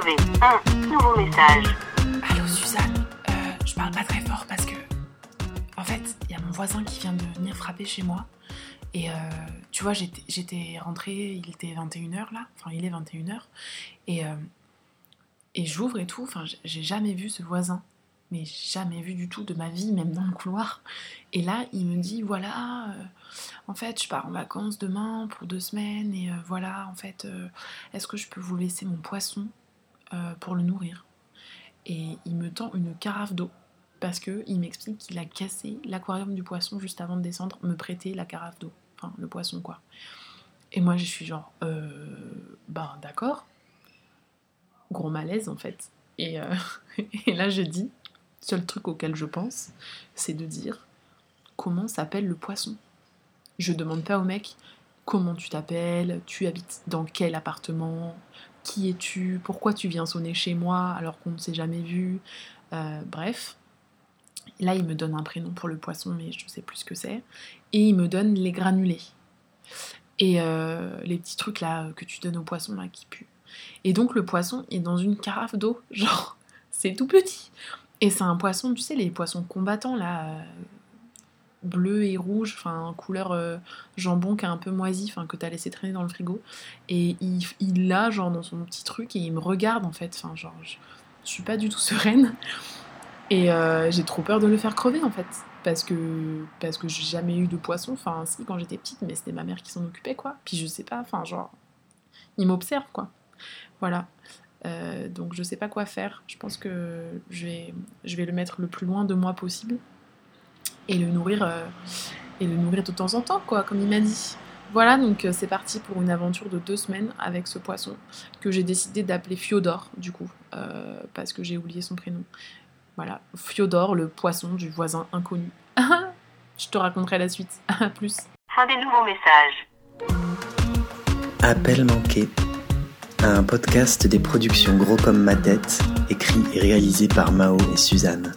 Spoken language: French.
un nouveau message. Allô Suzanne, euh, je parle pas très fort parce que en fait, il y a mon voisin qui vient de venir frapper chez moi. Et euh, tu vois, j'étais- rentrée, il était 21h là, enfin il est 21h. Et, euh, et j'ouvre et tout, enfin j'ai jamais vu ce voisin, mais jamais vu du tout de ma vie, même dans le couloir. Et là, il me dit, voilà, en fait, je pars en vacances demain pour deux semaines, et voilà, en fait, est-ce que je peux vous laisser mon poisson? Euh, pour le nourrir Et il me tend une carafe d'eau parce que il m'explique qu'il a cassé l'aquarium du poisson juste avant de descendre, me prêter la carafe d'eau, enfin le poisson quoi. Et moi je suis genre, euh, ben d'accord, gros malaise en fait. Et, euh, et là je dis, seul truc auquel je pense, c'est de dire comment s'appelle le poisson? Je demande pas au mec comment tu t'appelles, tu habites dans quel appartement, qui es-tu, pourquoi tu viens sonner chez moi alors qu'on ne s'est jamais vu, Euh, bref. Là, il me donne un prénom pour le poisson, mais je ne sais plus ce que c'est. Et il me donne les granulés. Et euh, les petits trucs là que tu donnes au poisson là qui puent. Et donc le poisson est dans une carafe d'eau. Genre, c'est tout petit. Et c'est un poisson, tu sais, les poissons combattants là, euh, bleu et rouge, enfin couleur euh, jambon qui est un peu moisi, enfin que t'as laissé traîner dans le frigo. Et il, il l'a genre dans son petit truc et il me regarde en fait. Enfin, genre, je, je suis pas du tout sereine. Et euh, j'ai trop peur de le faire crever en fait. Parce que, parce que j'ai jamais eu de poisson. Enfin, si, quand j'étais petite, mais c'était ma mère qui s'en occupait quoi. Puis je sais pas, enfin, genre, il m'observe quoi. Voilà. Euh, donc je sais pas quoi faire. Je pense que je vais, je vais le mettre le plus loin de moi possible. Et le nourrir, euh, et le nourrir de temps en temps quoi, comme il m'a dit. Voilà, donc euh, c'est parti pour une aventure de deux semaines avec ce poisson que j'ai décidé d'appeler Fiodor, du coup, euh, parce que j'ai oublié son prénom. Voilà, Fiodor, le poisson du voisin inconnu. Je te raconterai la suite. À plus. Fin des nouveaux messages. Appel manqué. Un podcast des productions Gros comme ma tête, écrit et réalisé par Mao et Suzanne.